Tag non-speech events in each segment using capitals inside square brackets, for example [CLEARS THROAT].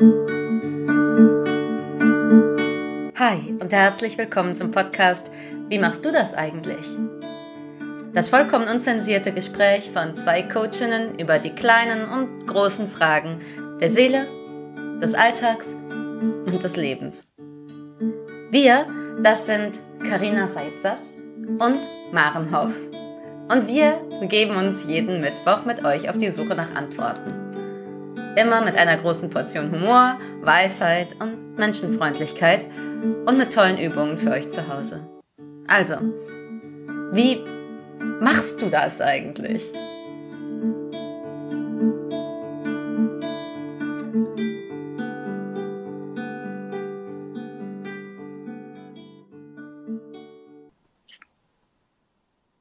Hi und herzlich willkommen zum Podcast Wie machst du das eigentlich? Das vollkommen unzensierte Gespräch von zwei Coachinnen über die kleinen und großen Fragen der Seele, des Alltags und des Lebens. Wir, das sind Karina Seipsas und Maren Hoff. Und wir begeben uns jeden Mittwoch mit euch auf die Suche nach Antworten. Immer mit einer großen Portion Humor, Weisheit und Menschenfreundlichkeit und mit tollen Übungen für euch zu Hause. Also, wie machst du das eigentlich?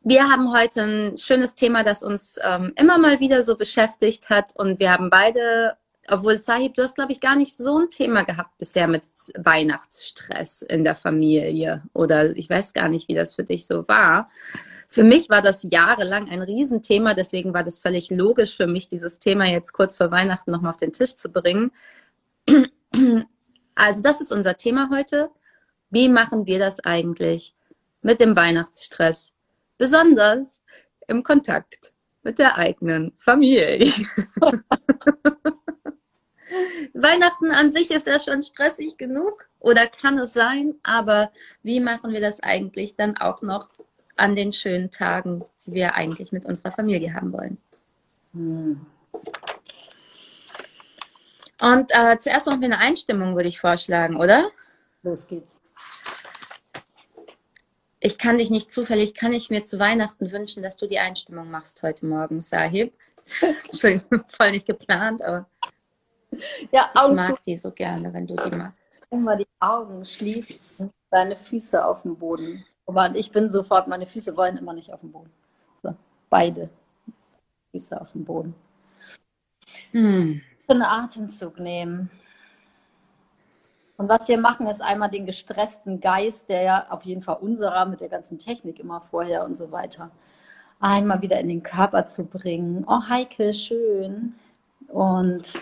Wir haben heute ein schönes Thema, das uns ähm, immer mal wieder so beschäftigt hat. Und wir haben beide, obwohl Sahib, du hast, glaube ich, gar nicht so ein Thema gehabt bisher mit Weihnachtsstress in der Familie. Oder ich weiß gar nicht, wie das für dich so war. Für mich war das jahrelang ein Riesenthema, deswegen war das völlig logisch für mich, dieses Thema jetzt kurz vor Weihnachten nochmal auf den Tisch zu bringen. [CLEARS THROAT] Also das ist unser Thema heute. Wie machen wir das eigentlich mit dem Weihnachtsstress? Besonders im Kontakt mit der eigenen Familie. [LAUGHS] Weihnachten an sich ist ja schon stressig genug oder kann es sein, aber wie machen wir das eigentlich dann auch noch an den schönen Tagen, die wir eigentlich mit unserer Familie haben wollen? Hm. Und äh, zuerst machen wir eine Einstimmung, würde ich vorschlagen, oder? Los geht's ich kann dich nicht zufällig, kann ich mir zu Weihnachten wünschen, dass du die Einstimmung machst heute Morgen, Sahib. [LAUGHS] Entschuldigung, voll nicht geplant, aber ja, Augen ich mag zu. die so gerne, wenn du die machst. Immer die Augen schließen, deine Füße auf dem Boden. Aber ich bin sofort, meine Füße wollen immer nicht auf dem Boden. So, beide Füße auf dem Boden. Hm. Einen Atemzug nehmen. Und was wir machen, ist einmal den gestressten Geist, der ja auf jeden Fall unserer mit der ganzen Technik immer vorher und so weiter, einmal wieder in den Körper zu bringen. Oh, Heike, schön. Und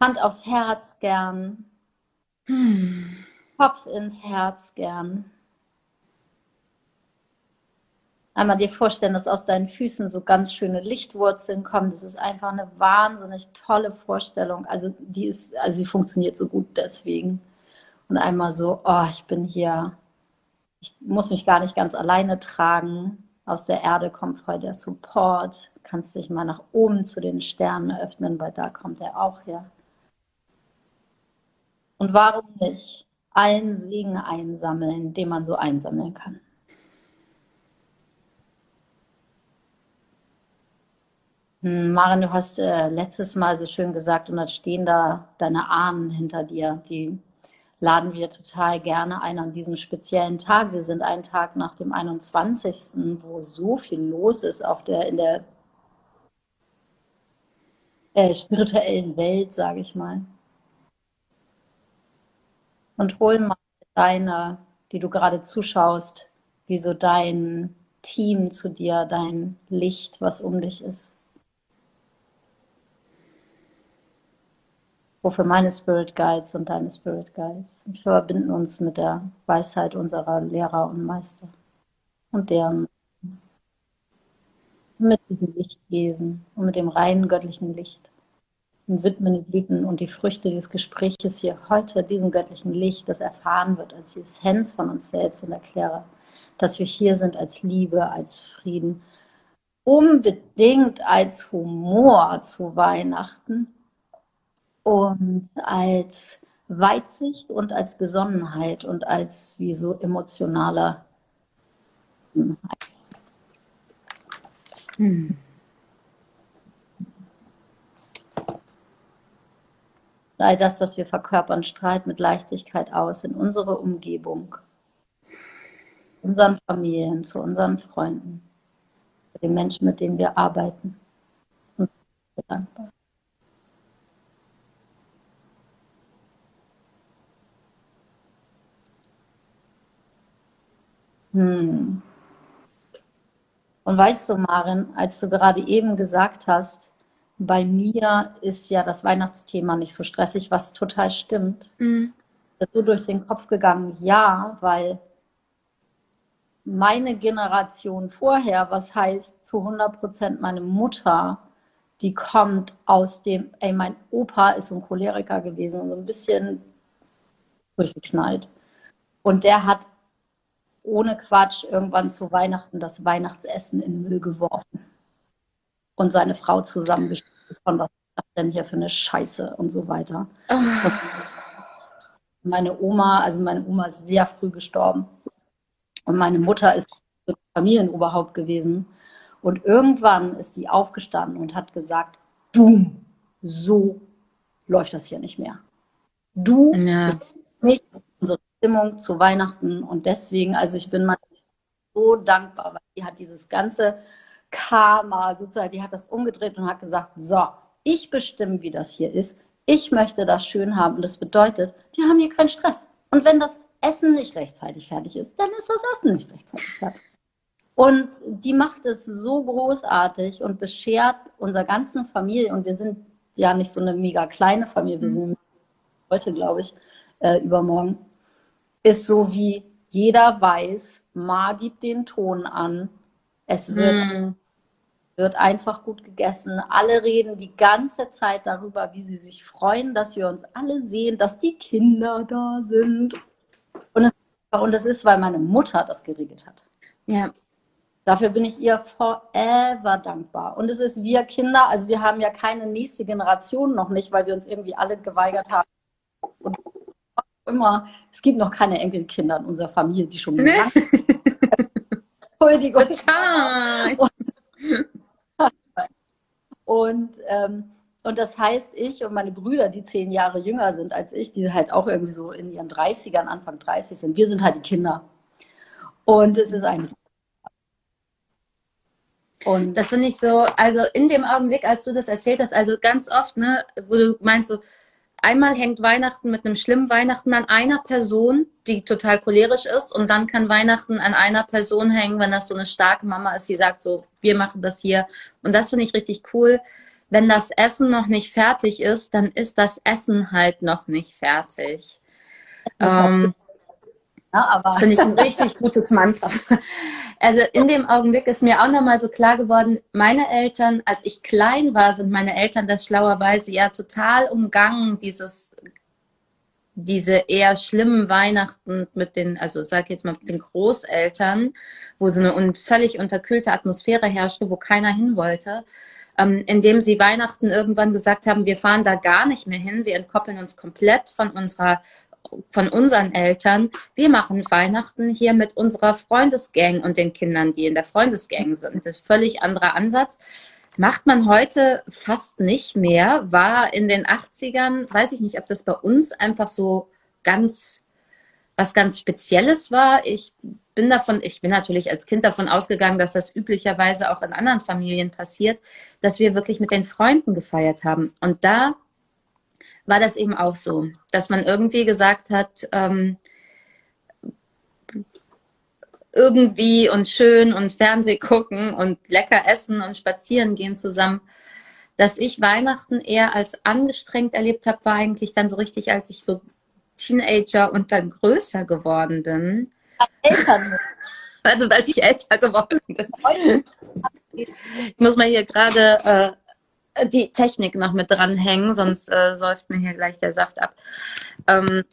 Hand aufs Herz gern. Kopf ins Herz gern einmal dir vorstellen, dass aus deinen Füßen so ganz schöne Lichtwurzeln kommen. Das ist einfach eine wahnsinnig tolle Vorstellung. Also die ist, also sie funktioniert so gut deswegen. Und einmal so, oh, ich bin hier, ich muss mich gar nicht ganz alleine tragen. Aus der Erde kommt voll der Support. Kannst dich mal nach oben zu den Sternen öffnen, weil da kommt er auch her. Und warum nicht allen Segen einsammeln, den man so einsammeln kann? Maren, du hast äh, letztes Mal so schön gesagt, und dann stehen da deine Ahnen hinter dir. Die laden wir total gerne ein an diesem speziellen Tag. Wir sind einen Tag nach dem 21., wo so viel los ist auf der, in der äh, spirituellen Welt, sage ich mal. Und hol mal deine, die du gerade zuschaust, wie so dein Team zu dir, dein Licht, was um dich ist. Wofür meine Spirit Guides und deine Spirit Guides. Und wir verbinden uns mit der Weisheit unserer Lehrer und Meister. Und deren mit diesem Lichtwesen und mit dem reinen göttlichen Licht. Und widmen die Blüten und die Früchte dieses Gespräches hier heute diesem göttlichen Licht, das erfahren wird als die Essenz von uns selbst und erkläre, dass wir hier sind als Liebe, als Frieden, unbedingt als Humor zu Weihnachten und als Weitsicht und als Besonnenheit und als wie so emotionaler hm. Sei das, was wir verkörpern, strahlt mit Leichtigkeit aus in unsere Umgebung, unseren Familien, zu unseren Freunden, zu den Menschen, mit denen wir arbeiten. Und dankbar. Hm. Und weißt du, Marin, als du gerade eben gesagt hast, bei mir ist ja das Weihnachtsthema nicht so stressig, was total stimmt. Mhm. Ist so durch den Kopf gegangen, ja, weil meine Generation vorher, was heißt zu 100 Prozent meine Mutter, die kommt aus dem, ey, mein Opa ist so ein Choleriker gewesen, so ein bisschen durchgeknallt. Und der hat ohne Quatsch irgendwann zu Weihnachten das Weihnachtsessen in Müll geworfen. Und seine Frau zusammengeschrieben von was ist das denn hier für eine Scheiße und so weiter. Oh. Und meine Oma, also meine Oma ist sehr früh gestorben. Und meine Mutter ist Familienoberhaupt gewesen. Und irgendwann ist die aufgestanden und hat gesagt, boom, so läuft das hier nicht mehr. Du ja. nicht unsere Stimmung zu Weihnachten. Und deswegen, also ich bin mal so dankbar, weil die hat dieses ganze Karma sozusagen, die hat das umgedreht und hat gesagt, so, ich bestimme, wie das hier ist. Ich möchte das schön haben. Und das bedeutet, wir haben hier keinen Stress. Und wenn das Essen nicht rechtzeitig fertig ist, dann ist das Essen nicht rechtzeitig fertig. Und die macht es so großartig und beschert unserer ganzen Familie, und wir sind ja nicht so eine mega kleine Familie, wir mhm. sind heute, glaube ich, äh, übermorgen, ist so wie jeder weiß, Ma gibt den Ton an, es wird, mm. wird einfach gut gegessen. Alle reden die ganze Zeit darüber, wie sie sich freuen, dass wir uns alle sehen, dass die Kinder da sind. Und es, und es ist, weil meine Mutter das geregelt hat. Ja. Dafür bin ich ihr forever dankbar. Und es ist wir Kinder, also wir haben ja keine nächste Generation noch nicht, weil wir uns irgendwie alle geweigert haben. Und immer, es gibt noch keine Enkelkinder in unserer Familie, die schon nee. [LAUGHS] Entschuldigung. Und, ähm, und das heißt, ich und meine Brüder, die zehn Jahre jünger sind als ich, die halt auch irgendwie so in ihren 30ern, Anfang 30 sind, wir sind halt die Kinder. Und es ist ein und das finde ich so, also in dem Augenblick, als du das erzählt hast, also ganz oft, ne, wo du meinst so, einmal hängt Weihnachten mit einem schlimmen Weihnachten an einer Person, die total cholerisch ist, und dann kann Weihnachten an einer Person hängen, wenn das so eine starke Mama ist, die sagt so, wir machen das hier. Und das finde ich richtig cool. Wenn das Essen noch nicht fertig ist, dann ist das Essen halt noch nicht fertig. Ähm, ja, aber das finde ich ein richtig gutes Mantra. Also in dem Augenblick ist mir auch nochmal so klar geworden, meine Eltern, als ich klein war, sind meine Eltern das schlauerweise ja total umgangen, dieses, diese eher schlimmen Weihnachten mit den, also sag jetzt mal mit den Großeltern, wo so eine völlig unterkühlte Atmosphäre herrschte, wo keiner hin wollte. Ähm, indem sie Weihnachten irgendwann gesagt haben, wir fahren da gar nicht mehr hin, wir entkoppeln uns komplett von unserer von unseren Eltern, wir machen Weihnachten hier mit unserer Freundesgang und den Kindern, die in der Freundesgang sind. Das ist ein völlig anderer Ansatz. Macht man heute fast nicht mehr, war in den 80ern, weiß ich nicht, ob das bei uns einfach so ganz, was ganz Spezielles war. Ich bin davon, ich bin natürlich als Kind davon ausgegangen, dass das üblicherweise auch in anderen Familien passiert, dass wir wirklich mit den Freunden gefeiert haben. Und da war das eben auch so, dass man irgendwie gesagt hat, ähm, irgendwie und schön und Fernseh gucken und lecker essen und spazieren gehen zusammen. Dass ich Weihnachten eher als angestrengt erlebt habe, war eigentlich dann so richtig, als ich so Teenager und dann größer geworden bin. Eltern. [LAUGHS] Also als ich älter geworden bin. Ich muss mal hier gerade äh, die Technik noch mit dranhängen, sonst äh, säuft mir hier gleich der Saft ab. Ähm,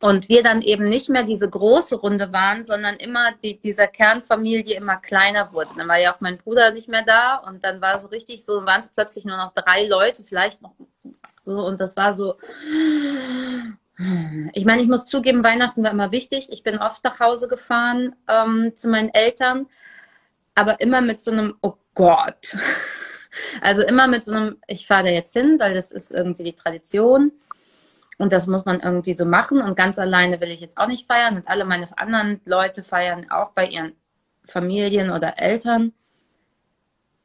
und wir dann eben nicht mehr diese große Runde waren, sondern immer die, dieser Kernfamilie immer kleiner wurde. Dann war ja auch mein Bruder nicht mehr da und dann war so richtig so, waren es plötzlich nur noch drei Leute, vielleicht noch so und das war so. Ich meine, ich muss zugeben, Weihnachten war immer wichtig. Ich bin oft nach Hause gefahren ähm, zu meinen Eltern, aber immer mit so einem, oh Gott. Also immer mit so einem, ich fahre da jetzt hin, weil das ist irgendwie die Tradition. Und das muss man irgendwie so machen. Und ganz alleine will ich jetzt auch nicht feiern. Und alle meine anderen Leute feiern auch bei ihren Familien oder Eltern.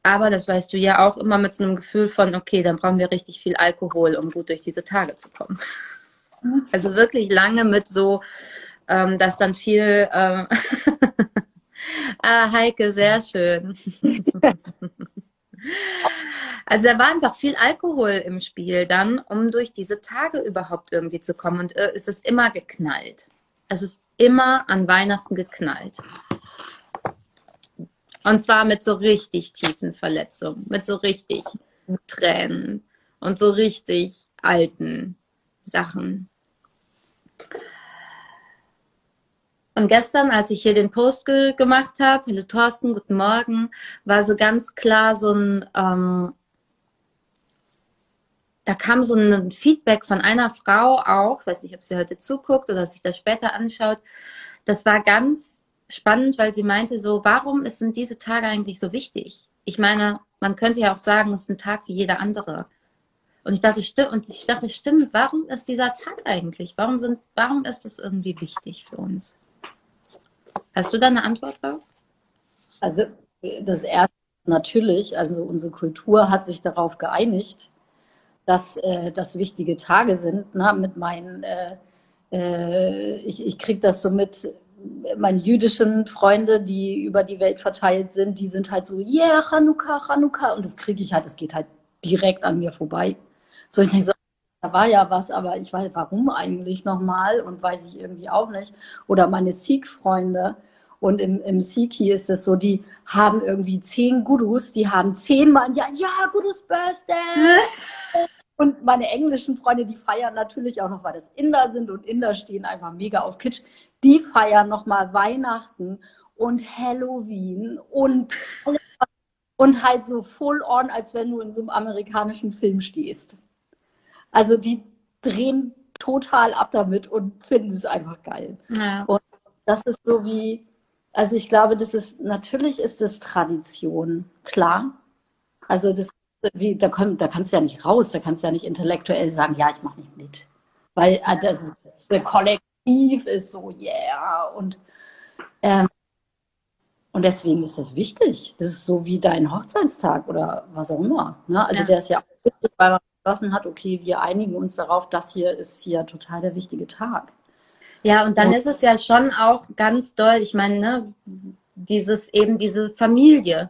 Aber das weißt du ja auch immer mit so einem Gefühl von, okay, dann brauchen wir richtig viel Alkohol, um gut durch diese Tage zu kommen. Also wirklich lange mit so, ähm, dass dann viel, ähm [LAUGHS] ah, Heike, sehr schön. [LAUGHS] Also da war einfach viel Alkohol im Spiel dann, um durch diese Tage überhaupt irgendwie zu kommen. Und äh, es ist immer geknallt. Es ist immer an Weihnachten geknallt. Und zwar mit so richtig tiefen Verletzungen, mit so richtig Tränen und so richtig alten Sachen. Und gestern, als ich hier den Post ge gemacht habe, hallo Thorsten, guten Morgen, war so ganz klar so ein, ähm, da kam so ein Feedback von einer Frau auch, weiß nicht, ob sie heute zuguckt oder sich das später anschaut. Das war ganz spannend, weil sie meinte so, warum sind diese Tage eigentlich so wichtig? Ich meine, man könnte ja auch sagen, es ist ein Tag wie jeder andere. Und ich dachte, stimmt, und ich dachte, stimmt, warum ist dieser Tag eigentlich? Warum sind, warum ist das irgendwie wichtig für uns? Hast du da eine Antwort drauf? Also das erste natürlich, also unsere Kultur hat sich darauf geeinigt, dass äh, das wichtige Tage sind. Ne? Mit meinen, äh, äh, ich, ich kriege das so mit, meine jüdischen Freunde, die über die Welt verteilt sind, die sind halt so, yeah, Chanukka, Chanukka. Und das kriege ich halt, das geht halt direkt an mir vorbei. So, ich denke so, da war ja was, aber ich weiß, warum eigentlich nochmal und weiß ich irgendwie auch nicht. Oder meine Sikh-Freunde. Und im, im Sikhi ist es so, die haben irgendwie zehn Gurus, die haben zehnmal ja, ja, Gurus Birthday. [LAUGHS] und meine englischen Freunde, die feiern natürlich auch noch, weil das Inder sind und Inder stehen einfach mega auf Kitsch. Die feiern nochmal Weihnachten und Halloween und und halt so full on, als wenn du in so einem amerikanischen Film stehst. Also die drehen total ab damit und finden es einfach geil. Ja. Und das ist so wie, also ich glaube, das ist, natürlich ist es Tradition, klar. Also das, wie, da, komm, da kannst du ja nicht raus, da kannst du ja nicht intellektuell sagen, ja, ich mache nicht mit. Weil äh, das, das Kollektiv ist so, yeah. Und, ähm, und deswegen ist das wichtig. Das ist so wie dein Hochzeitstag oder was auch immer. Ne? Also ja. der ist ja auch wichtig, weil man beschlossen hat, okay, wir einigen uns darauf, das hier ist hier total der wichtige Tag. Ja, und dann ja. ist es ja schon auch ganz doll, ich meine, ne, dieses eben diese Familie.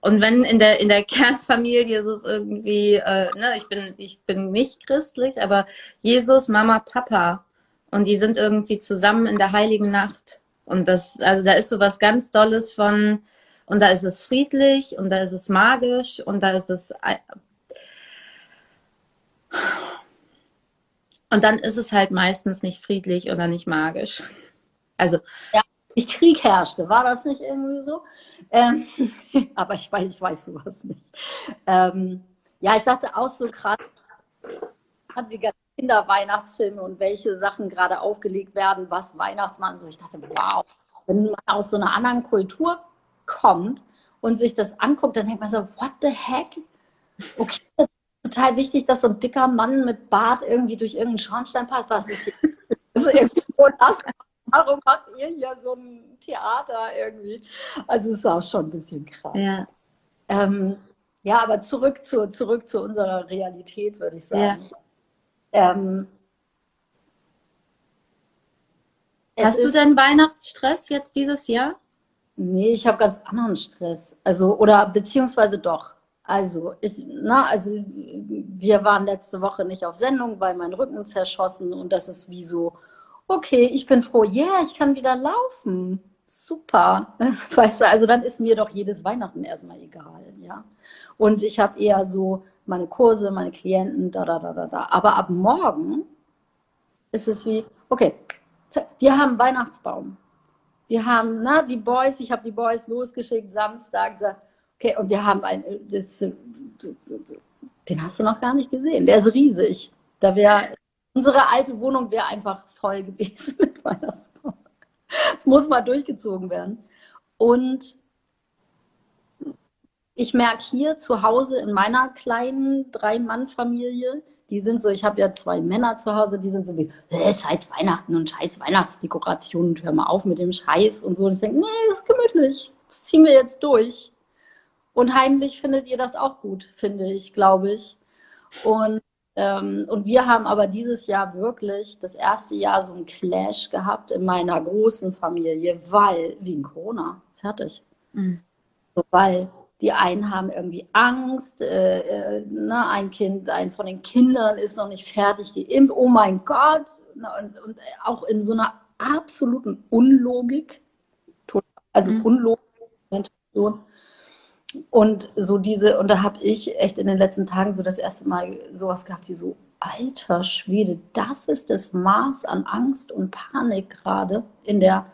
Und wenn in der in der [LAUGHS] Kernfamilie ist es irgendwie, äh, ne, ich bin ich bin nicht christlich, aber Jesus, Mama, Papa und die sind irgendwie zusammen in der heiligen Nacht. Und das, also da ist so was ganz Dolles von, und da ist es friedlich und da ist es magisch und da ist es und dann ist es halt meistens nicht friedlich oder nicht magisch. Also. Ja, Krieg herrschte, war das nicht irgendwie so? Ähm, [LAUGHS] aber ich, weil ich weiß sowas nicht. Ähm, ja, ich dachte auch so gerade die ganzen Kinderweihnachtsfilme und welche Sachen gerade aufgelegt werden, was Weihnachtsmann so. Ich dachte, wow, wenn man aus so einer anderen Kultur kommt und sich das anguckt, dann denkt man so, what the heck? Okay, das total wichtig, dass so ein dicker Mann mit Bart irgendwie durch irgendeinen Schornstein passt. Was ist hier? [LAUGHS] Das ist irgendwo das. Warum macht ihr hier so ein Theater irgendwie? Also es ist auch schon ein bisschen krass. Ja, ähm, ja aber zurück zu, zurück zu unserer Realität, würde ich sagen. Ja. Ähm, Hast du denn Weihnachtsstress jetzt dieses Jahr? Nee, ich habe ganz anderen Stress. Also, oder beziehungsweise doch. Also, ich, na, also wir waren letzte Woche nicht auf Sendung, weil mein Rücken zerschossen und das ist wie so, okay, ich bin froh, yeah, ich kann wieder laufen. Super. [LAUGHS] Weißt du, also dann ist mir doch jedes Weihnachten erstmal egal, ja. Und ich habe eher so meine Kurse, meine Klienten, da, da, da, da, da. Aber ab morgen ist es wie, okay, wir haben Weihnachtsbaum. Wir haben, na, die Boys, ich habe die Boys losgeschickt, Samstag, gesagt, Okay, und wir haben ein, das, den hast du noch gar nicht gesehen. Der ist riesig. Da wäre unsere alte Wohnung wäre einfach voll gewesen [LAUGHS] mit Weihnachtsbaum. Das muss mal durchgezogen werden. Und ich merke hier zu Hause in meiner kleinen Drei-Mann-Familie, die sind so, ich habe ja zwei Männer zu Hause, die sind so wie, äh, scheiß Weihnachten und scheiß Weihnachtsdekorationen, hör mal auf mit dem Scheiß und so. Und ich denke, nee, ist gemütlich. Das ziehen wir jetzt durch. Und heimlich findet ihr das auch gut, finde ich, glaube ich. Und, ähm, und wir haben aber dieses Jahr wirklich das erste Jahr so einen Clash gehabt in meiner großen Familie, weil, wegen Corona, fertig. Mhm. So, weil die einen haben irgendwie Angst, äh, äh, na, ein Kind, eins von den Kindern ist noch nicht fertig geimpft, oh mein Gott, und, und auch in so einer absoluten Unlogik, also mhm. Unlogik, und so diese, und da habe ich echt in den letzten Tagen so das erste Mal sowas gehabt wie so, alter Schwede, das ist das Maß an Angst und Panik gerade in der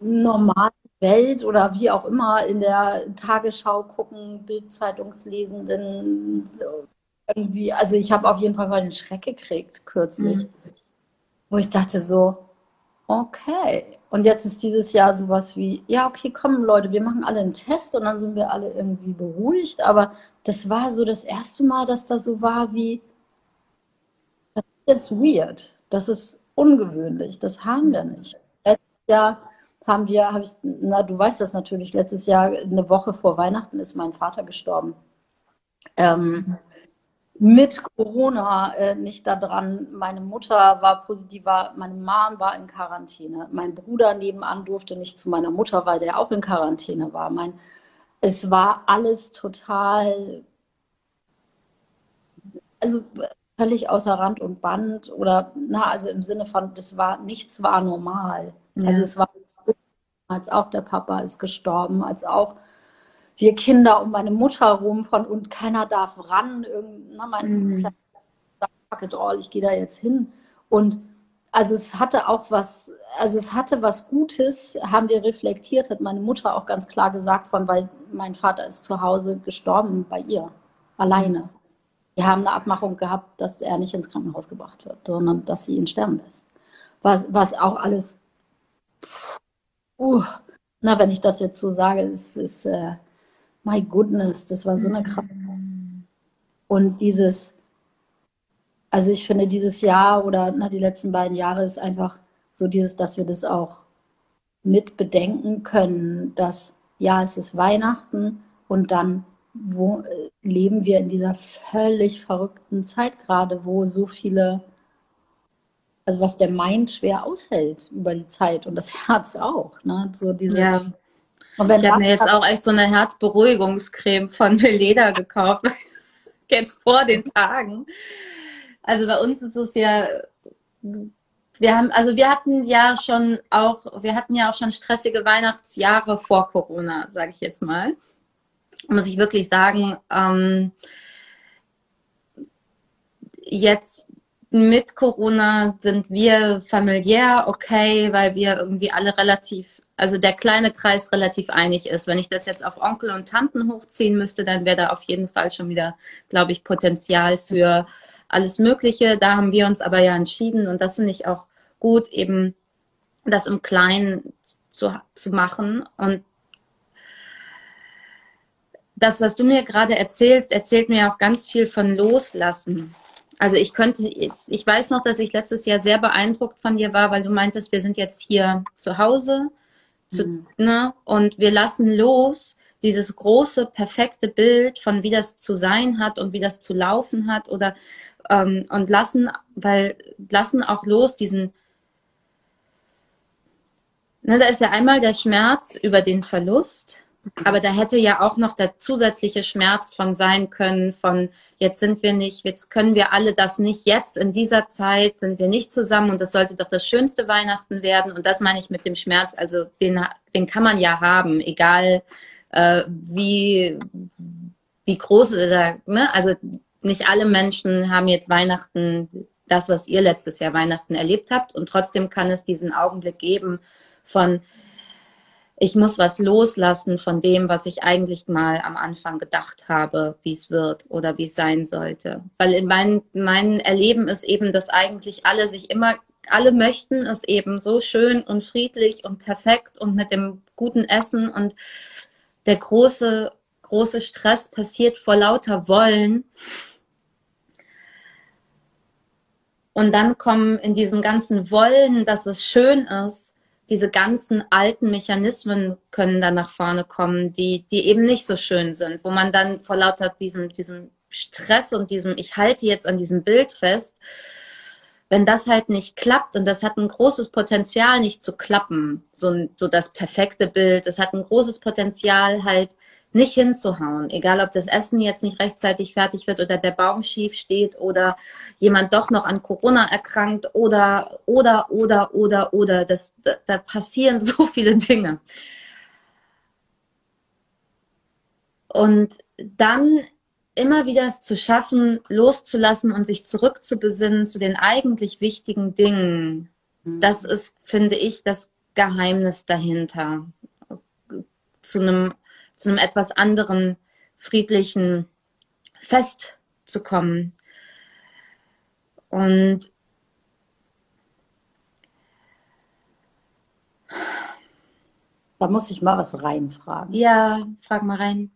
normalen Welt oder wie auch immer in der Tagesschau gucken, Bildzeitungslesenden irgendwie, also ich habe auf jeden Fall mal den Schreck gekriegt kürzlich, mhm. wo ich dachte so, okay. Und jetzt ist dieses Jahr sowas wie, ja, okay, kommen Leute, wir machen alle einen Test und dann sind wir alle irgendwie beruhigt. Aber das war so das erste Mal, dass das so war wie, das ist jetzt weird. Das ist ungewöhnlich. Das haben wir nicht. Letztes Jahr haben wir, habe ich, na, du weißt das natürlich, letztes Jahr, eine Woche vor Weihnachten ist mein Vater gestorben. Ähm, mit Corona äh, nicht da dran. Meine Mutter war positiv, war, meine Mom war in Quarantäne. Mein Bruder nebenan durfte nicht zu meiner Mutter, weil der auch in Quarantäne war. Mein, es war alles total, also völlig außer Rand und Band oder, na, also im Sinne von, das war, nichts war normal. Ja. Also es war, als auch der Papa ist gestorben, als auch wir Kinder um meine Mutter rum von und keiner darf ran. Irgend, na, mein mhm. Kleiner fuck it all, ich gehe da jetzt hin. Und also es hatte auch was, also es hatte was Gutes, haben wir reflektiert, hat meine Mutter auch ganz klar gesagt von, weil mein Vater ist zu Hause gestorben bei ihr, alleine. Wir haben eine Abmachung gehabt, dass er nicht ins Krankenhaus gebracht wird, sondern dass sie ihn sterben lässt. Was, was auch alles, uh, na, wenn ich das jetzt so sage, ist, ist äh, my goodness, das war so eine Kraft. Und dieses, also ich finde, dieses Jahr oder na, die letzten beiden Jahre ist einfach so dieses, dass wir das auch mit bedenken können, dass ja, es ist Weihnachten und dann wo, äh, leben wir in dieser völlig verrückten Zeit gerade, wo so viele, also was der Mind schwer aushält über die Zeit und das [LAUGHS] Herz auch. Ne? So dieses, ja ich habe mir jetzt auch echt so eine Herzberuhigungscreme von Veleda gekauft. [LAUGHS] jetzt vor den Tagen. Also bei uns ist es ja, wir haben, also wir hatten ja schon auch, wir hatten ja auch schon stressige Weihnachtsjahre vor Corona, sage ich jetzt mal. Muss ich wirklich sagen, ähm, jetzt mit Corona sind wir familiär okay, weil wir irgendwie alle relativ, also der kleine Kreis relativ einig ist. Wenn ich das jetzt auf Onkel und Tanten hochziehen müsste, dann wäre da auf jeden Fall schon wieder, glaube ich, Potenzial für alles Mögliche. Da haben wir uns aber ja entschieden und das finde ich auch gut, eben das im Kleinen zu, zu machen. Und das, was du mir gerade erzählst, erzählt mir auch ganz viel von Loslassen. Also ich könnte, ich weiß noch, dass ich letztes Jahr sehr beeindruckt von dir war, weil du meintest, wir sind jetzt hier zu Hause zu, mhm. ne, und wir lassen los dieses große, perfekte Bild von wie das zu sein hat und wie das zu laufen hat oder ähm, und lassen, weil lassen auch los diesen, ne, da ist ja einmal der Schmerz über den Verlust, aber da hätte ja auch noch der zusätzliche Schmerz von sein können, von jetzt sind wir nicht, jetzt können wir alle das nicht, jetzt in dieser Zeit sind wir nicht zusammen und das sollte doch das schönste Weihnachten werden. Und das meine ich mit dem Schmerz, also den, den kann man ja haben, egal äh, wie, wie groß oder, ne, also nicht alle Menschen haben jetzt Weihnachten das, was ihr letztes Jahr Weihnachten erlebt habt. Und trotzdem kann es diesen Augenblick geben von, ich muss was loslassen von dem, was ich eigentlich mal am Anfang gedacht habe, wie es wird oder wie es sein sollte. Weil in meinem mein Erleben ist eben, dass eigentlich alle sich immer, alle möchten es eben so schön und friedlich und perfekt und mit dem guten Essen und der große, große Stress passiert vor lauter Wollen. Und dann kommen in diesem ganzen Wollen, dass es schön ist, diese ganzen alten Mechanismen können dann nach vorne kommen, die, die eben nicht so schön sind, wo man dann vor lauter diesem, diesem Stress und diesem, ich halte jetzt an diesem Bild fest, wenn das halt nicht klappt und das hat ein großes Potenzial nicht zu klappen, so, so das perfekte Bild, das hat ein großes Potenzial halt nicht hinzuhauen. Egal, ob das Essen jetzt nicht rechtzeitig fertig wird oder der Baum schief steht oder jemand doch noch an Corona erkrankt oder, oder, oder, oder, oder. Das, da, da passieren [LAUGHS] so viele Dinge. Und dann immer wieder es zu schaffen, loszulassen und sich zurückzubesinnen zu den eigentlich wichtigen Dingen. Mhm. Das ist, finde ich, das Geheimnis dahinter. Zu einem, zu einem etwas anderen, friedlichen Fest zu kommen. Und da muss ich mal was reinfragen. Ja, frag mal rein.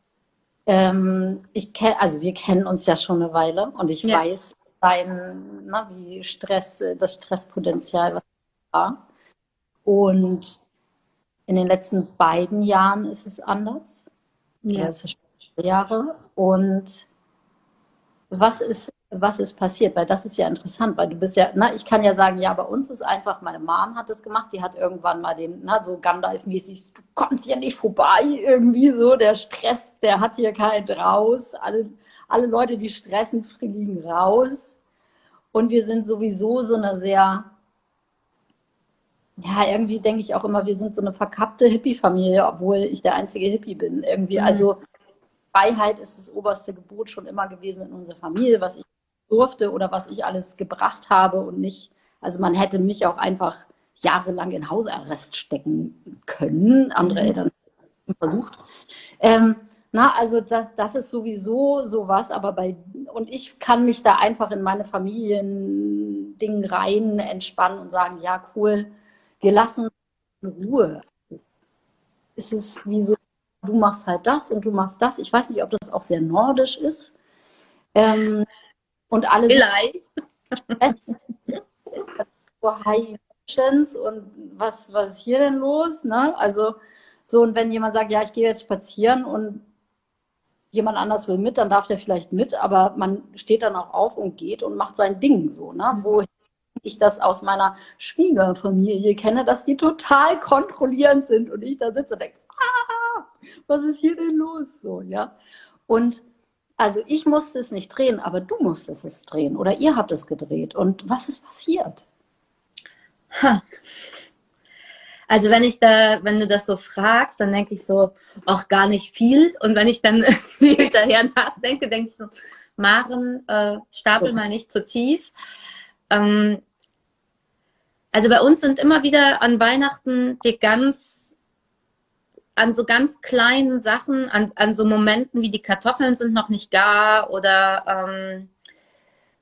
Ähm, ich kenn, also wir kennen uns ja schon eine Weile und ich ja. weiß, sein, na, wie Stress, das Stresspotenzial was war. Und in den letzten beiden Jahren ist es anders. Ja. Das ist Jahre. Und was ist was ist passiert? Weil das ist ja interessant, weil du bist ja, na, ich kann ja sagen, ja, bei uns ist einfach, meine Mom hat das gemacht, die hat irgendwann mal den, na, so Gandalf-mäßig, du kommst ja nicht vorbei, irgendwie so, der Stress, der hat hier keinen raus, alle, alle Leute, die stressen, fliegen raus. Und wir sind sowieso so eine sehr, ja, irgendwie denke ich auch immer, wir sind so eine verkappte Hippie-Familie, obwohl ich der einzige Hippie bin. Irgendwie, mhm. also Freiheit ist das oberste Gebot schon immer gewesen in unserer Familie, was ich durfte oder was ich alles gebracht habe und nicht. Also man hätte mich auch einfach jahrelang in Hausarrest stecken können. Andere mhm. Eltern haben versucht. Ähm, na, also das, das ist sowieso sowas, aber bei, und ich kann mich da einfach in meine Familiending rein entspannen und sagen, ja, cool, wir lassen in Ruhe. Es ist wie so, du machst halt das und du machst das. Ich weiß nicht, ob das auch sehr nordisch ist. Ähm, und alle Vielleicht. so High Emotions und was, was ist hier denn los? Ne? Also so, und wenn jemand sagt, ja, ich gehe jetzt spazieren und jemand anders will mit, dann darf der vielleicht mit, aber man steht dann auch auf und geht und macht sein Ding so, ne? Mhm. Ich das aus meiner Schwiegerfamilie kenne, dass die total kontrollierend sind und ich da sitze und denke, ah, was ist hier denn los? So, ja. Und also ich musste es nicht drehen, aber du musstest es drehen oder ihr habt es gedreht. Und was ist passiert? Ha. Also wenn ich da, wenn du das so fragst, dann denke ich so auch gar nicht viel. Und wenn ich dann [LAUGHS] hinterher nachdenke, denke ich so, Maren, äh, stapel mal nicht zu tief. Ähm, also bei uns sind immer wieder an Weihnachten die ganz an so ganz kleinen Sachen, an, an so Momenten wie die Kartoffeln sind noch nicht gar oder, ähm,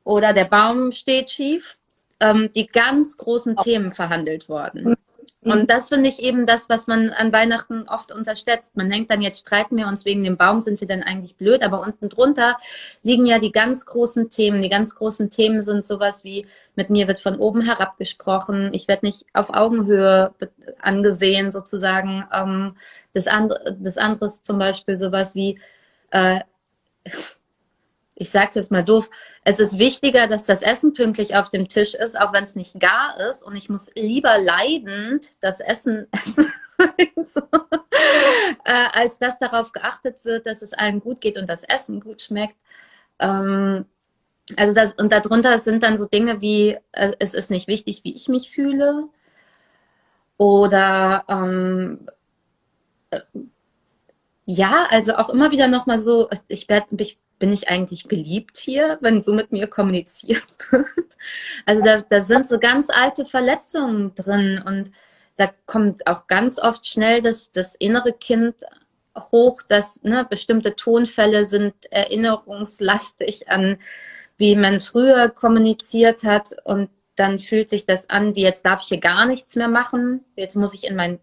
oder der Baum steht schief, ähm, die ganz großen Themen verhandelt worden. Mhm. Und das finde ich eben das, was man an Weihnachten oft unterschätzt. Man denkt dann, jetzt streiten wir uns wegen dem Baum, sind wir denn eigentlich blöd? Aber unten drunter liegen ja die ganz großen Themen. Die ganz großen Themen sind sowas wie, mit mir wird von oben herab gesprochen, ich werde nicht auf Augenhöhe angesehen sozusagen. Ähm, das, andere, das andere ist zum Beispiel sowas wie, äh, ich sage es jetzt mal doof, es ist wichtiger, dass das Essen pünktlich auf dem Tisch ist, auch wenn es nicht gar ist. Und ich muss lieber leidend das Essen [LAUGHS] essen, so, äh, als dass darauf geachtet wird, dass es allen gut geht und das Essen gut schmeckt. Ähm, also das, und darunter sind dann so Dinge wie, äh, es ist nicht wichtig, wie ich mich fühle. Oder ähm, äh, ja, also auch immer wieder nochmal so, ich werde, ich bin ich eigentlich geliebt hier, wenn so mit mir kommuniziert [LAUGHS] wird? Also da, da sind so ganz alte Verletzungen drin und da kommt auch ganz oft schnell das, das innere Kind hoch, dass ne, bestimmte Tonfälle sind erinnerungslastig an, wie man früher kommuniziert hat und dann fühlt sich das an, wie jetzt darf ich hier gar nichts mehr machen, jetzt muss ich in mein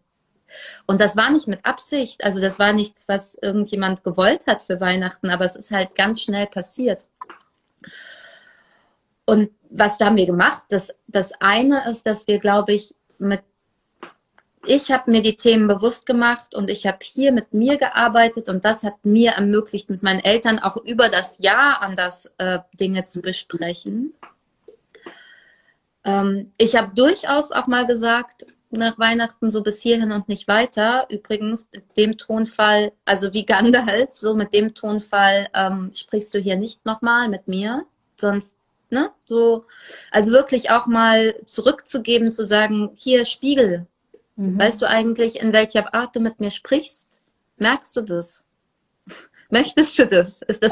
und das war nicht mit Absicht, also das war nichts, was irgendjemand gewollt hat für Weihnachten, aber es ist halt ganz schnell passiert. Und was haben wir gemacht? Das, das eine ist, dass wir, glaube ich, mit ich habe mir die Themen bewusst gemacht und ich habe hier mit mir gearbeitet und das hat mir ermöglicht, mit meinen Eltern auch über das Jahr anders äh, Dinge zu besprechen. Ähm, ich habe durchaus auch mal gesagt, nach Weihnachten so bis hierhin und nicht weiter. Übrigens mit dem Tonfall, also wie Gandalf, so mit dem Tonfall ähm, sprichst du hier nicht nochmal mit mir, sonst, ne, so, also wirklich auch mal zurückzugeben, zu sagen, hier Spiegel, mhm. weißt du eigentlich, in welcher Art du mit mir sprichst? Merkst du das? Möchtest du das? Ist das,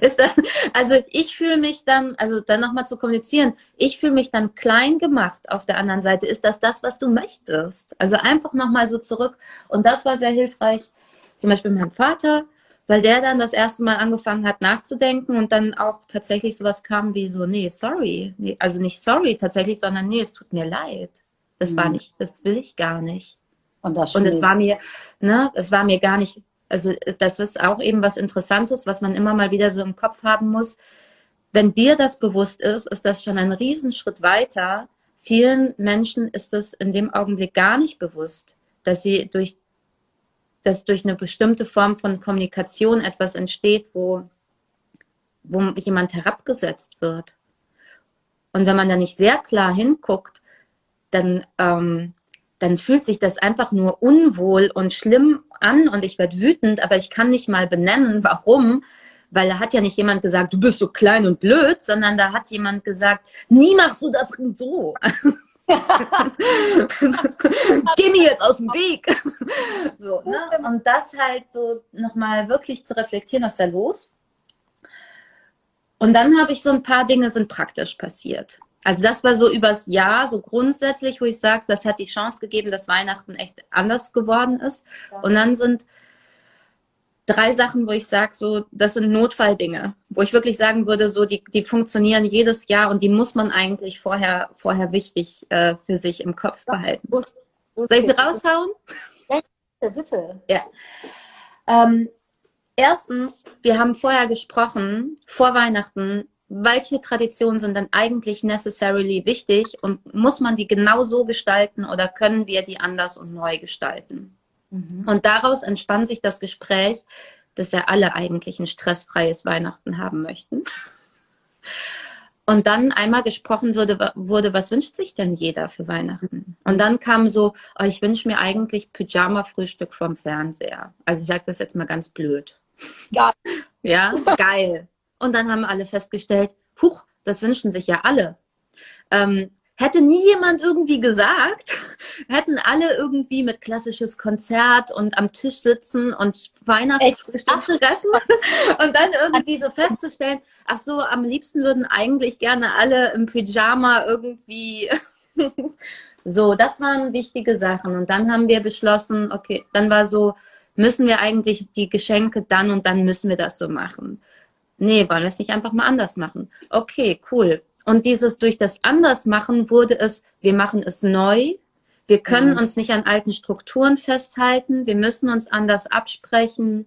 ist das, also ich fühle mich dann, also dann nochmal zu kommunizieren, ich fühle mich dann klein gemacht auf der anderen Seite. Ist das das, was du möchtest? Also einfach nochmal so zurück. Und das war sehr hilfreich, zum Beispiel mein Vater, weil der dann das erste Mal angefangen hat nachzudenken und dann auch tatsächlich sowas kam wie so, nee, sorry. Nee, also nicht sorry tatsächlich, sondern nee, es tut mir leid. Das mhm. war nicht, das will ich gar nicht. Und, das und es war mir, ne, es war mir gar nicht also das ist auch eben was Interessantes, was man immer mal wieder so im Kopf haben muss. Wenn dir das bewusst ist, ist das schon ein Riesenschritt weiter. Vielen Menschen ist es in dem Augenblick gar nicht bewusst, dass sie durch, dass durch eine bestimmte Form von Kommunikation etwas entsteht, wo, wo jemand herabgesetzt wird. Und wenn man da nicht sehr klar hinguckt, dann, ähm, dann fühlt sich das einfach nur unwohl und schlimm an und ich werde wütend, aber ich kann nicht mal benennen, warum. Weil da hat ja nicht jemand gesagt, du bist so klein und blöd, sondern da hat jemand gesagt, nie machst du das so. [LAUGHS] Geh mir jetzt aus dem Weg. [LAUGHS] so, ne? Und das halt so nochmal wirklich zu reflektieren, was da los. Und dann habe ich so ein paar Dinge sind praktisch passiert. Also das war so übers Jahr, so grundsätzlich, wo ich sage, das hat die Chance gegeben, dass Weihnachten echt anders geworden ist. Ja. Und dann sind drei Sachen, wo ich sage, so, das sind Notfalldinge, wo ich wirklich sagen würde, so, die, die funktionieren jedes Jahr und die muss man eigentlich vorher, vorher wichtig äh, für sich im Kopf behalten. Soll ich sie raushauen? Ja, bitte, bitte. Ja. Ähm, erstens, wir haben vorher gesprochen, vor Weihnachten, welche Traditionen sind denn eigentlich necessarily wichtig und muss man die genau so gestalten oder können wir die anders und neu gestalten? Mhm. Und daraus entspann sich das Gespräch, dass ja alle eigentlich ein stressfreies Weihnachten haben möchten. Und dann einmal gesprochen wurde, wurde, was wünscht sich denn jeder für Weihnachten? Und dann kam so, oh, ich wünsche mir eigentlich Pyjama-Frühstück vom Fernseher. Also ich sage das jetzt mal ganz blöd. Ja. Ja, geil. Und dann haben alle festgestellt, huch, das wünschen sich ja alle. Ähm, hätte nie jemand irgendwie gesagt, [LAUGHS] hätten alle irgendwie mit klassisches Konzert und am Tisch sitzen und Weihnachtsfrühstück stressen [LAUGHS] und dann irgendwie so festzustellen, ach so, am liebsten würden eigentlich gerne alle im Pyjama irgendwie [LAUGHS] so, das waren wichtige Sachen und dann haben wir beschlossen, okay, dann war so, müssen wir eigentlich die Geschenke dann und dann müssen wir das so machen. Nee, wollen wir es nicht einfach mal anders machen? Okay, cool. Und dieses durch das Andersmachen wurde es, wir machen es neu. Wir können mhm. uns nicht an alten Strukturen festhalten. Wir müssen uns anders absprechen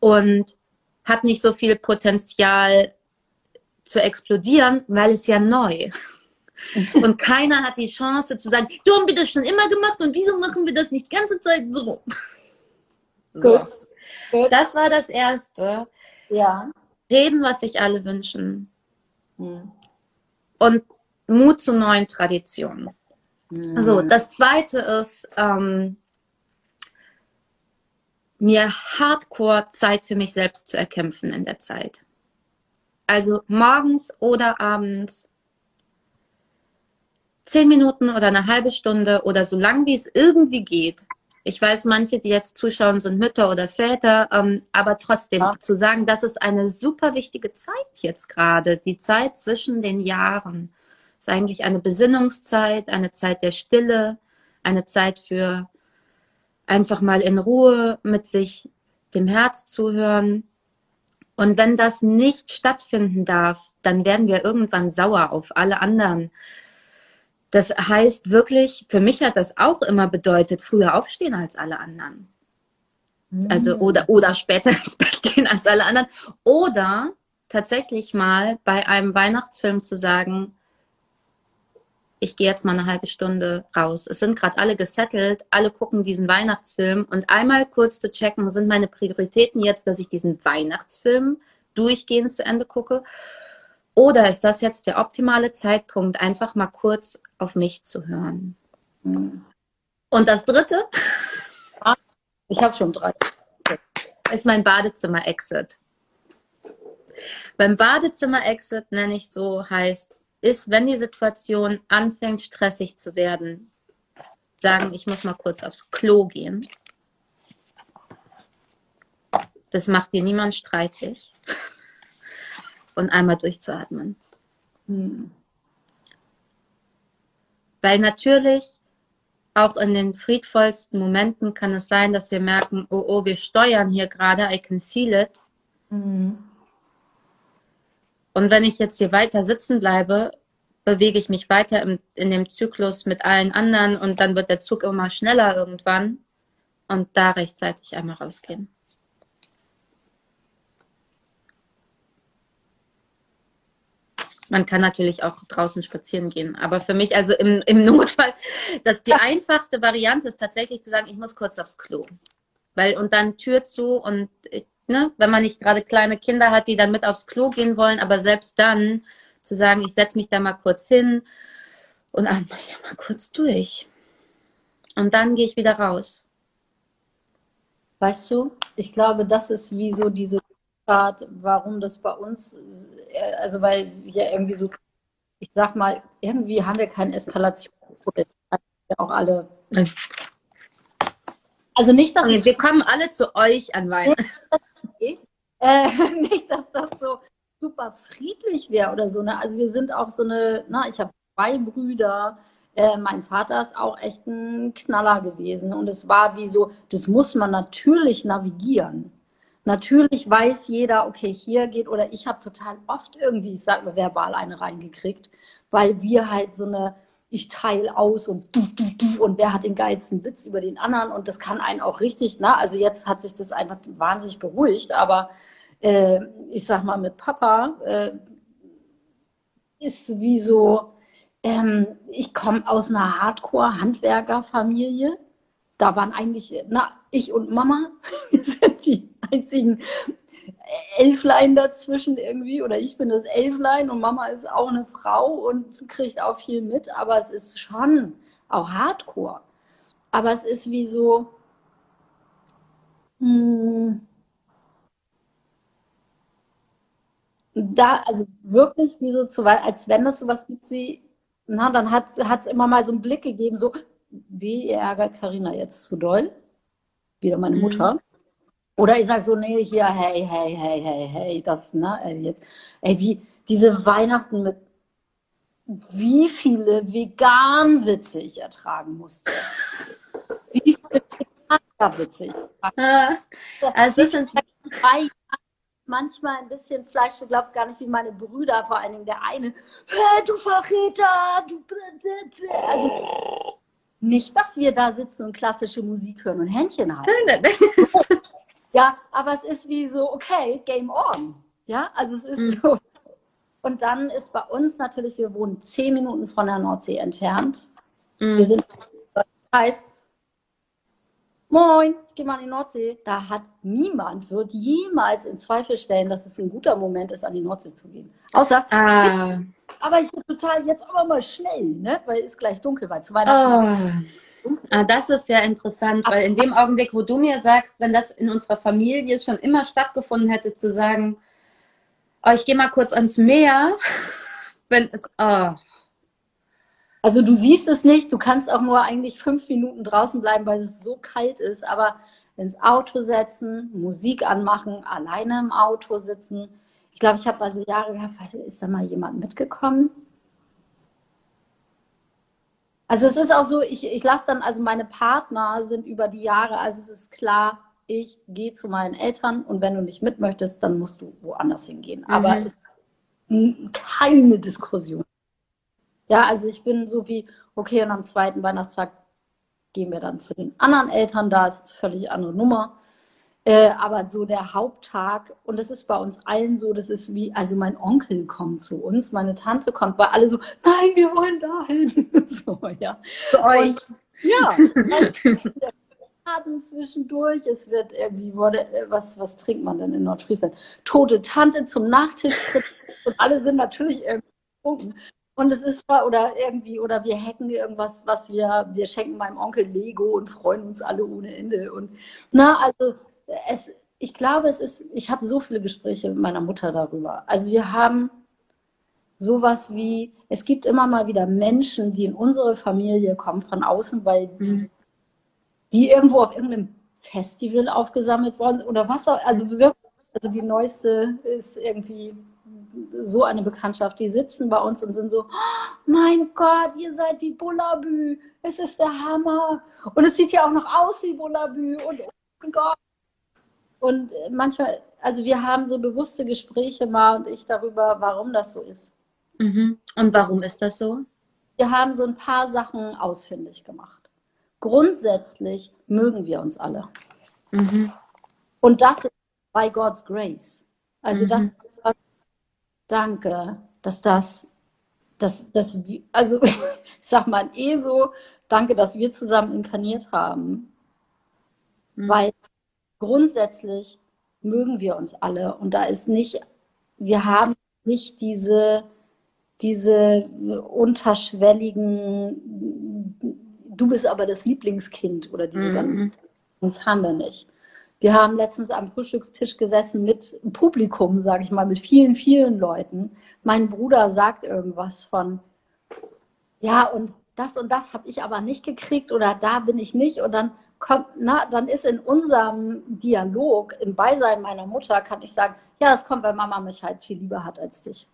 und hat nicht so viel Potenzial zu explodieren, weil es ja neu. [LAUGHS] Und keiner hat die Chance zu sagen, du haben wir das schon immer gemacht und wieso machen wir das nicht die ganze Zeit so? so. Gut. Gut. Das war das Erste. Ja. Reden, was sich alle wünschen. Hm. Und Mut zu neuen Traditionen. Hm. So, das zweite ist, ähm, mir hardcore Zeit für mich selbst zu erkämpfen in der Zeit. Also morgens oder abends zehn Minuten oder eine halbe Stunde oder so lang wie es irgendwie geht, ich weiß, manche, die jetzt zuschauen, sind Mütter oder Väter, ähm, aber trotzdem ja. zu sagen, das ist eine super wichtige Zeit jetzt gerade, die Zeit zwischen den Jahren. Ist eigentlich eine Besinnungszeit, eine Zeit der Stille, eine Zeit für einfach mal in Ruhe mit sich dem Herz zuhören. Und wenn das nicht stattfinden darf, dann werden wir irgendwann sauer auf alle anderen das heißt wirklich, für mich hat das auch immer bedeutet, früher aufstehen als alle anderen. Mhm. Also oder, oder später [LAUGHS] ins Bett gehen als alle anderen. Oder tatsächlich mal bei einem Weihnachtsfilm zu sagen, ich gehe jetzt mal eine halbe Stunde raus. Es sind gerade alle gesettelt, alle gucken diesen Weihnachtsfilm und einmal kurz zu checken, sind meine Prioritäten jetzt, dass ich diesen Weihnachtsfilm durchgehend zu Ende gucke oder ist das jetzt der optimale Zeitpunkt, einfach mal kurz auf mich zu hören? Mhm. Und das dritte? Ich habe schon drei. Ist mein Badezimmer-Exit. Beim Badezimmer-Exit nenne ich so, heißt, ist, wenn die Situation anfängt, stressig zu werden, sagen, ich muss mal kurz aufs Klo gehen. Das macht dir niemand streitig. Und einmal durchzuatmen. Hm. Weil natürlich auch in den friedvollsten Momenten kann es sein, dass wir merken, oh, oh, wir steuern hier gerade, I can feel it. Mhm. Und wenn ich jetzt hier weiter sitzen bleibe, bewege ich mich weiter im, in dem Zyklus mit allen anderen und dann wird der Zug immer schneller irgendwann und da rechtzeitig einmal rausgehen. Man kann natürlich auch draußen spazieren gehen. Aber für mich, also im, im [LAUGHS] Notfall, dass die einfachste Variante ist tatsächlich zu sagen, ich muss kurz aufs Klo. Weil, und dann Tür zu und, ne, wenn man nicht gerade kleine Kinder hat, die dann mit aufs Klo gehen wollen, aber selbst dann zu sagen, ich setze mich da mal kurz hin und atme hier mal kurz durch. Und dann gehe ich wieder raus. Weißt du, ich glaube, das ist wie so diese Art, warum das bei uns, äh, also weil wir irgendwie so, ich sag mal, irgendwie haben wir keine Eskalation. Ja auch alle. Also nicht, dass okay, wir kommen alle zu euch an Weihnachten. äh, [LAUGHS] nicht, dass das so super friedlich wäre oder so. Ne? Also wir sind auch so eine, na, ich habe zwei Brüder. Äh, mein Vater ist auch echt ein Knaller gewesen. Und es war wie so, das muss man natürlich navigieren. Natürlich weiß jeder, okay, hier geht, oder ich habe total oft irgendwie, ich sag mal, verbal eine reingekriegt, weil wir halt so eine, ich teile aus und du, du, du und wer hat den geilsten Witz über den anderen und das kann einen auch richtig, na, also jetzt hat sich das einfach wahnsinnig beruhigt, aber äh, ich sag mal, mit Papa äh, ist wie so, ähm, ich komme aus einer Hardcore-Handwerkerfamilie. Da waren eigentlich, na, ich und Mama, [LAUGHS] wir sind die einzigen Elflein dazwischen irgendwie, oder ich bin das Elflein und Mama ist auch eine Frau und kriegt auch viel mit, aber es ist schon auch Hardcore. Aber es ist wie so, hm, da, also wirklich wie so zu als wenn es sowas gibt, sie, na, dann hat es immer mal so einen Blick gegeben, so, wie ärgert Karina jetzt zu doll? Wieder meine mhm. Mutter. Oder ich sage so, nee, hier, hey, hey, hey, hey, hey, das, ne, jetzt, ey, wie diese Weihnachten mit, wie viele Vegan-Witze ich ertragen musste. [LAUGHS] wie viele Vegan-Witze ich ertragen musste. Also, es sind manchmal ein bisschen Fleisch. Du glaubst gar nicht, wie meine Brüder, vor allen Dingen der eine, du Verräter, du. Also, nicht, dass wir da sitzen und klassische Musik hören und Händchen halten. [LAUGHS] ja, aber es ist wie so, okay, Game on. Ja, also es ist mhm. so. Und dann ist bei uns natürlich, wir wohnen zehn Minuten von der Nordsee entfernt. Mhm. Wir sind heißt, Moin, ich gehe mal in die Nordsee. Da hat niemand, wird jemals in Zweifel stellen, dass es ein guter Moment ist, an die Nordsee zu gehen. Außer, ah. Aber ich bin total jetzt aber mal schnell, ne? weil es gleich dunkel war. Zu Weihnachten. Oh. Ah, das ist sehr interessant, weil in dem Augenblick, wo du mir sagst, wenn das in unserer Familie schon immer stattgefunden hätte, zu sagen, oh, ich gehe mal kurz ans Meer, [LAUGHS] wenn es, oh. Also du siehst es nicht, du kannst auch nur eigentlich fünf Minuten draußen bleiben, weil es so kalt ist, aber ins Auto setzen, Musik anmachen, alleine im Auto sitzen. Ich glaube, ich habe also Jahre gehabt, ist da mal jemand mitgekommen? Also es ist auch so, ich, ich lasse dann, also meine Partner sind über die Jahre, also es ist klar, ich gehe zu meinen Eltern und wenn du nicht mit möchtest, dann musst du woanders hingehen. Aber mhm. es ist keine Diskussion. Ja, also ich bin so wie, okay, und am zweiten Weihnachtstag gehen wir dann zu den anderen Eltern, da ist völlig andere Nummer. Äh, aber so der Haupttag, und das ist bei uns allen so, das ist wie, also mein Onkel kommt zu uns, meine Tante kommt, weil alle so, nein, wir wollen dahin. [LAUGHS] so, ja. Für euch. Und, ja. [LAUGHS] Karten zwischendurch. Es wird irgendwie, wurde, äh, was, was trinkt man denn in Nordfriesland? Tote Tante zum Nachtisch [LAUGHS] und alle sind natürlich irgendwie getrunken. Und es ist oder irgendwie, oder wir hacken irgendwas, was wir, wir schenken meinem Onkel Lego und freuen uns alle ohne Ende. Und na, also es, ich glaube, es ist, ich habe so viele Gespräche mit meiner Mutter darüber. Also wir haben sowas wie, es gibt immer mal wieder Menschen, die in unsere Familie kommen von außen, weil die, mhm. die irgendwo auf irgendeinem Festival aufgesammelt worden oder was auch, also wirklich, also die neueste ist irgendwie so eine Bekanntschaft, die sitzen bei uns und sind so, oh, mein Gott, ihr seid wie Bullabü, es ist der Hammer. Und es sieht ja auch noch aus wie Bullabü und oh mein Gott. Und manchmal, also wir haben so bewusste Gespräche mal und ich darüber, warum das so ist. Mhm. Und warum ist das so? Wir haben so ein paar Sachen ausfindig gemacht. Grundsätzlich mögen wir uns alle. Mhm. Und das ist by God's grace. Also mhm. das danke, dass das, dass, dass, also [LAUGHS] ich sag mal eh so, danke, dass wir zusammen inkarniert haben. Mhm. Weil grundsätzlich mögen wir uns alle und da ist nicht, wir haben nicht diese, diese unterschwelligen, du bist aber das Lieblingskind oder diese mhm. das haben wir nicht. Wir haben letztens am Frühstückstisch gesessen mit Publikum, sage ich mal, mit vielen, vielen Leuten. Mein Bruder sagt irgendwas von, ja, und das und das habe ich aber nicht gekriegt oder da bin ich nicht. Und dann kommt, na, dann ist in unserem Dialog, im Beisein meiner Mutter, kann ich sagen, ja, das kommt, weil Mama mich halt viel lieber hat als dich.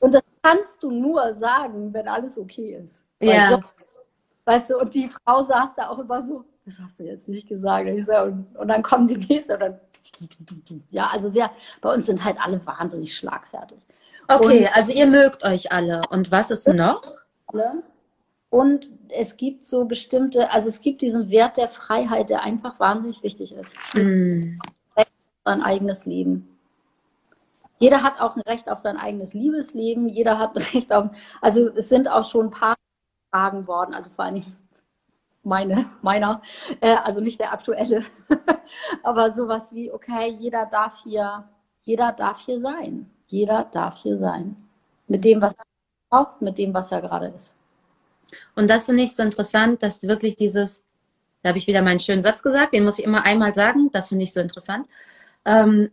Und das kannst du nur sagen, wenn alles okay ist. Ja. So, weißt du, und die Frau saß da auch immer so, das hast du jetzt nicht gesagt. und, und, dann kommen die nächsten und dann, ja, also sehr, bei uns sind halt alle wahnsinnig schlagfertig. Okay, und, also ihr mögt euch alle. Und was ist noch? Alle. Und es gibt so bestimmte, also es gibt diesen Wert der Freiheit, der einfach wahnsinnig wichtig ist. Mm. Recht auf sein eigenes Leben. Jeder hat auch ein Recht auf sein eigenes Liebesleben. Jeder hat ein [LAUGHS] Recht auf, also es sind auch schon ein paar Fragen worden, also vor allem meine, meiner, äh, also nicht der aktuelle, [LAUGHS] aber sowas wie, okay, jeder darf hier, jeder darf hier sein. Jeder darf hier sein. Mit dem, was er braucht, mit dem, was er gerade ist. Und das finde ich so interessant, dass wirklich dieses, da habe ich wieder meinen schönen Satz gesagt, den muss ich immer einmal sagen, das finde ich so interessant. Ähm,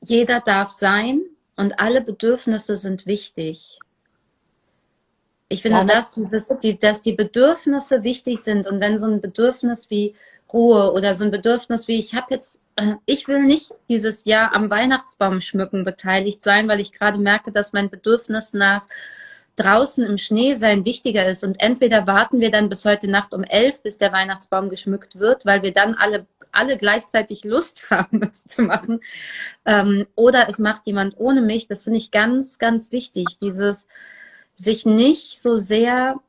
jeder darf sein und alle Bedürfnisse sind wichtig. Ich finde, ja, dass, dieses, die, dass die Bedürfnisse wichtig sind und wenn so ein Bedürfnis wie Ruhe oder so ein Bedürfnis wie ich habe jetzt, äh, ich will nicht dieses Jahr am Weihnachtsbaum schmücken beteiligt sein, weil ich gerade merke, dass mein Bedürfnis nach draußen im Schnee sein wichtiger ist und entweder warten wir dann bis heute Nacht um elf, bis der Weihnachtsbaum geschmückt wird, weil wir dann alle alle gleichzeitig Lust [LAUGHS] haben, das zu machen. Ähm, oder es macht jemand ohne mich. Das finde ich ganz, ganz wichtig. Dieses, sich nicht so sehr,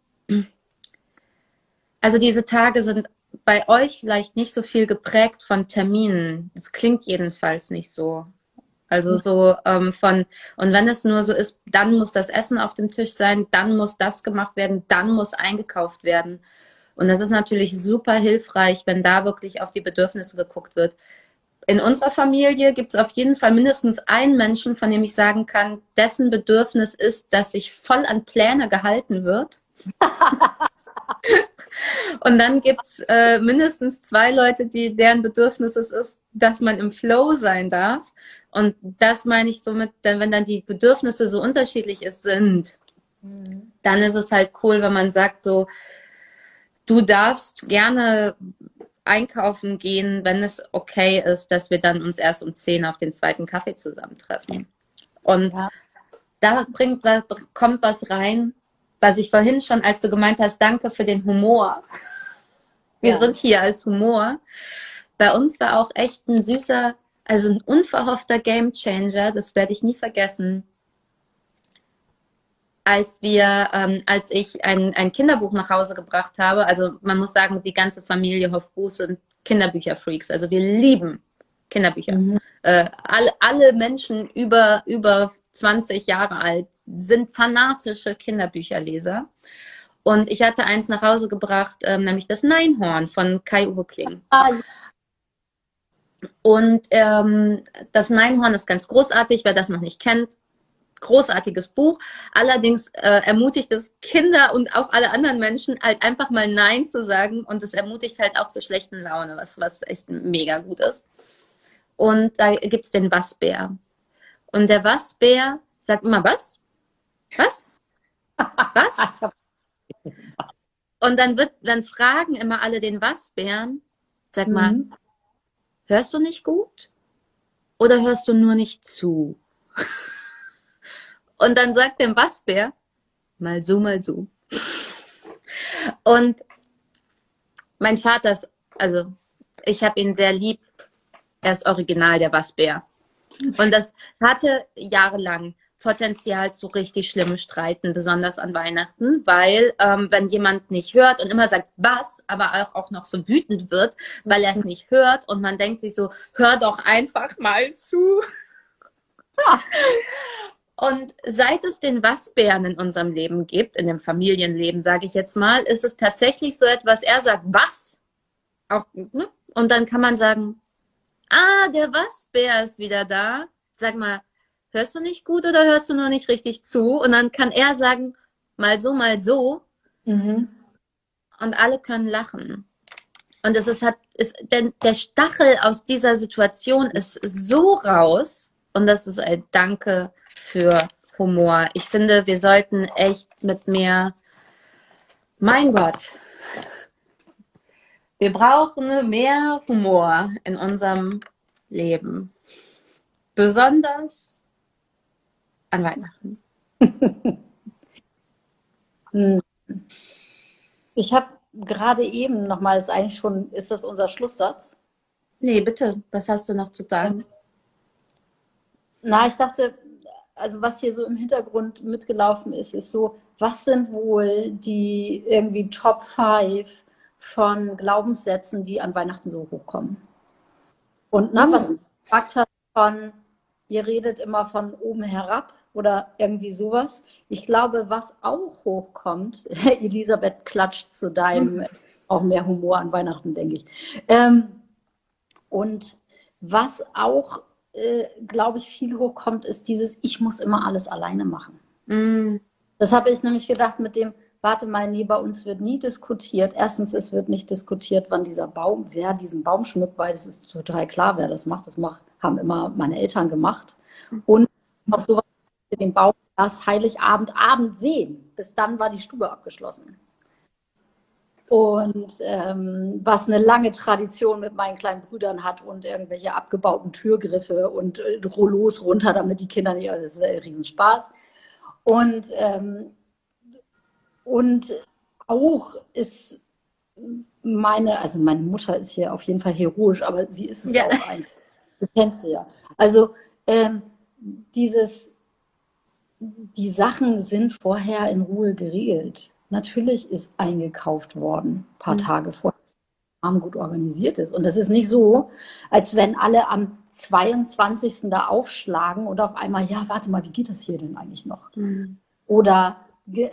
also diese Tage sind bei euch vielleicht nicht so viel geprägt von Terminen. Es klingt jedenfalls nicht so. Also so ähm, von, und wenn es nur so ist, dann muss das Essen auf dem Tisch sein, dann muss das gemacht werden, dann muss eingekauft werden. Und das ist natürlich super hilfreich, wenn da wirklich auf die Bedürfnisse geguckt wird in unserer Familie gibt es auf jeden Fall mindestens einen Menschen, von dem ich sagen kann, dessen Bedürfnis ist, dass sich voll an Pläne gehalten wird. [LAUGHS] Und dann gibt es äh, mindestens zwei Leute, die deren Bedürfnis es ist, dass man im Flow sein darf. Und das meine ich somit, wenn dann die Bedürfnisse so unterschiedlich ist, sind, mhm. dann ist es halt cool, wenn man sagt so, du darfst gerne einkaufen gehen, wenn es okay ist, dass wir dann uns erst um 10 auf den zweiten Kaffee zusammentreffen. Und ja. da bringt was, kommt was rein, was ich vorhin schon, als du gemeint hast, danke für den Humor. Wir ja. sind hier als Humor. Bei uns war auch echt ein süßer, also ein unverhoffter Game Changer, das werde ich nie vergessen als wir, ähm, als ich ein, ein Kinderbuch nach Hause gebracht habe. Also man muss sagen, die ganze Familie Hofbuß sind Kinderbücherfreaks. Also wir lieben Kinderbücher. Mhm. Äh, alle, alle Menschen über, über 20 Jahre alt sind fanatische Kinderbücherleser. Und ich hatte eins nach Hause gebracht, ähm, nämlich das Neinhorn von Kai-Uwe Kling. Ah, Und ähm, das Neinhorn ist ganz großartig, wer das noch nicht kennt. Großartiges Buch. Allerdings äh, ermutigt es Kinder und auch alle anderen Menschen halt einfach mal Nein zu sagen und es ermutigt halt auch zur schlechten Laune, was, was echt mega gut ist. Und da gibt's den Wassbär. Und der Wassbär sagt immer was? Was? Was? [LAUGHS] Und dann wird, dann fragen immer alle den Wassbären, sag mal, mhm. hörst du nicht gut? Oder hörst du nur nicht zu? [LAUGHS] Und dann sagt der Wassbär, mal so, mal so. [LAUGHS] Und mein Vater ist, also ich habe ihn sehr lieb. Er ist original der Wassbär. Und das hatte jahrelang Potenzial zu richtig schlimmen Streiten, besonders an Weihnachten, weil ähm, wenn jemand nicht hört und immer sagt was, aber auch, auch noch so wütend wird, weil er es nicht hört und man denkt sich so, hör doch einfach mal zu. Und seit es den Wasbären in unserem Leben gibt, in dem Familienleben, sage ich jetzt mal, ist es tatsächlich so etwas, er sagt, was? Auch, ne? Und dann kann man sagen, ah, der Wasbär ist wieder da. Sag mal, hörst du nicht gut oder hörst du nur nicht richtig zu? Und dann kann er sagen, mal so, mal so. Mhm. Und alle können lachen. Und es ist, hat, ist, denn der Stachel aus dieser Situation ist so raus. Und das ist ein Danke für Humor. Ich finde, wir sollten echt mit mehr, mein Gott, wir brauchen mehr Humor in unserem Leben. Besonders an Weihnachten? [LAUGHS] Hm. ich habe gerade eben nochmal, ist eigentlich schon, ist das unser Schlusssatz? Nee, bitte, was hast du noch zu sagen? Na, ich dachte, also was hier so im Hintergrund mitgelaufen ist, ist so, was sind wohl die irgendwie Top 5 von Glaubenssätzen, die an Weihnachten so hochkommen? Und na, was hm. du gesagt hast von, ihr redet immer von oben herab oder irgendwie sowas. Ich glaube, was auch hochkommt, [LAUGHS] Elisabeth klatscht zu deinem [LAUGHS] auch mehr Humor an Weihnachten, denke ich. Ähm, und was auch, äh, glaube ich, viel hochkommt, ist dieses, ich muss immer alles alleine machen. Mm. Das habe ich nämlich gedacht mit dem, warte mal, nee, bei uns wird nie diskutiert. Erstens, es wird nicht diskutiert, wann dieser Baum, wer diesen Baum schmückt, weil es ist total klar, wer das macht. Das macht, haben immer meine Eltern gemacht. Und auch sowas den Baum erst Heiligabend Abend sehen. Bis dann war die Stube abgeschlossen. Und ähm, was eine lange Tradition mit meinen kleinen Brüdern hat und irgendwelche abgebauten Türgriffe und äh, Rollos runter, damit die Kinder nicht, das ist ein Riesenspaß. Und, ähm, und auch ist meine, also meine Mutter ist hier auf jeden Fall heroisch, aber sie ist es ja. auch ein. Du kennst sie ja. Also ähm, dieses die Sachen sind vorher in Ruhe geregelt. Natürlich ist eingekauft worden, ein paar mhm. Tage vorher gut organisiert ist. Und das ist nicht so, als wenn alle am 22. da aufschlagen und auf einmal, ja, warte mal, wie geht das hier denn eigentlich noch? Mhm. Oder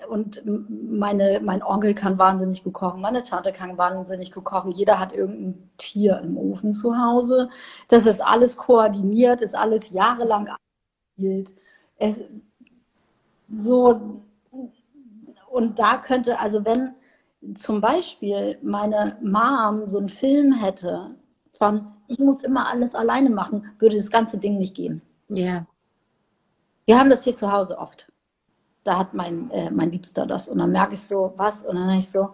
und meine, mein Onkel kann wahnsinnig gut kochen, meine Tante kann wahnsinnig gut kochen, jeder hat irgendein Tier im Ofen zu Hause. Das ist alles koordiniert, ist alles jahrelang abgespielt. Es, so, und da könnte, also wenn zum Beispiel meine Mom so einen Film hätte von, ich muss immer alles alleine machen, würde das ganze Ding nicht gehen. Ja. Yeah. Wir haben das hier zu Hause oft. Da hat mein, äh, mein Liebster das. Und dann merke ich so, was? Und dann ich so,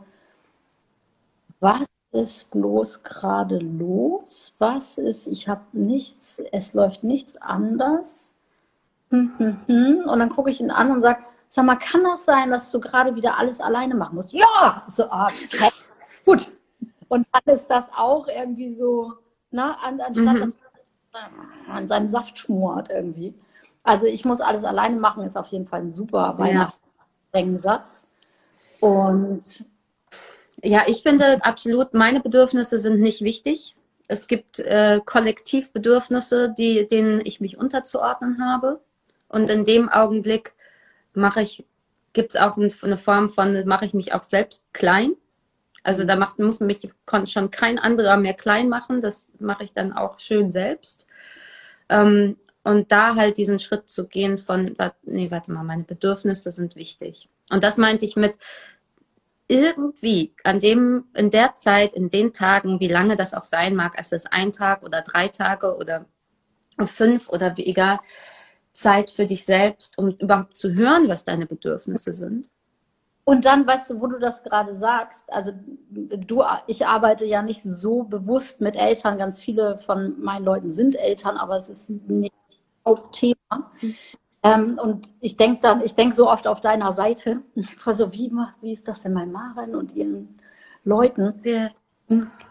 was ist bloß gerade los? Was ist, ich habe nichts, es läuft nichts anders. Hm, hm, hm. Und dann gucke ich ihn an und sage, sag mal, kann das sein, dass du gerade wieder alles alleine machen musst? Ja! So, ah, gut. Und dann ist das auch irgendwie so, na, an, anstatt mhm. an seinem Saft schmort irgendwie. Also ich muss alles alleine machen, ist auf jeden Fall ein super Weihnachtssatz. Und ja, ich finde absolut, meine Bedürfnisse sind nicht wichtig. Es gibt äh, Kollektivbedürfnisse, die, denen ich mich unterzuordnen habe. Und in dem Augenblick mache ich, gibt es auch eine Form von, mache ich mich auch selbst klein. Also da macht, muss mich schon kein anderer mehr klein machen. Das mache ich dann auch schön selbst. Ähm, und da halt diesen Schritt zu gehen von, nee, warte mal, meine Bedürfnisse sind wichtig. Und das meinte ich mit irgendwie an dem, in der Zeit, in den Tagen, wie lange das auch sein mag, es ist ein Tag oder drei Tage oder fünf oder wie egal, Zeit für dich selbst, um überhaupt zu hören, was deine Bedürfnisse sind. Und dann, weißt du, wo du das gerade sagst, also du, ich arbeite ja nicht so bewusst mit Eltern, ganz viele von meinen Leuten sind Eltern, aber es ist nicht Hauptthema. Ähm, und ich denke dann, ich denke so oft auf deiner Seite, also wie macht, wie ist das denn bei Maren und ihren Leuten? Ja.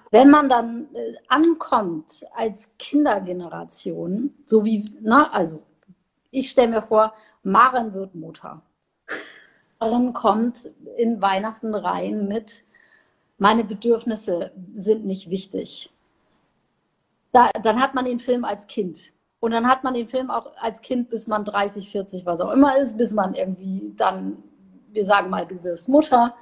Wenn man dann äh, ankommt als Kindergeneration, so wie, na, also ich stelle mir vor, Maren wird Mutter. Maren kommt in Weihnachten rein mit, meine Bedürfnisse sind nicht wichtig. Da, dann hat man den Film als Kind. Und dann hat man den Film auch als Kind, bis man 30, 40, was auch immer ist, bis man irgendwie dann, wir sagen mal, du wirst Mutter.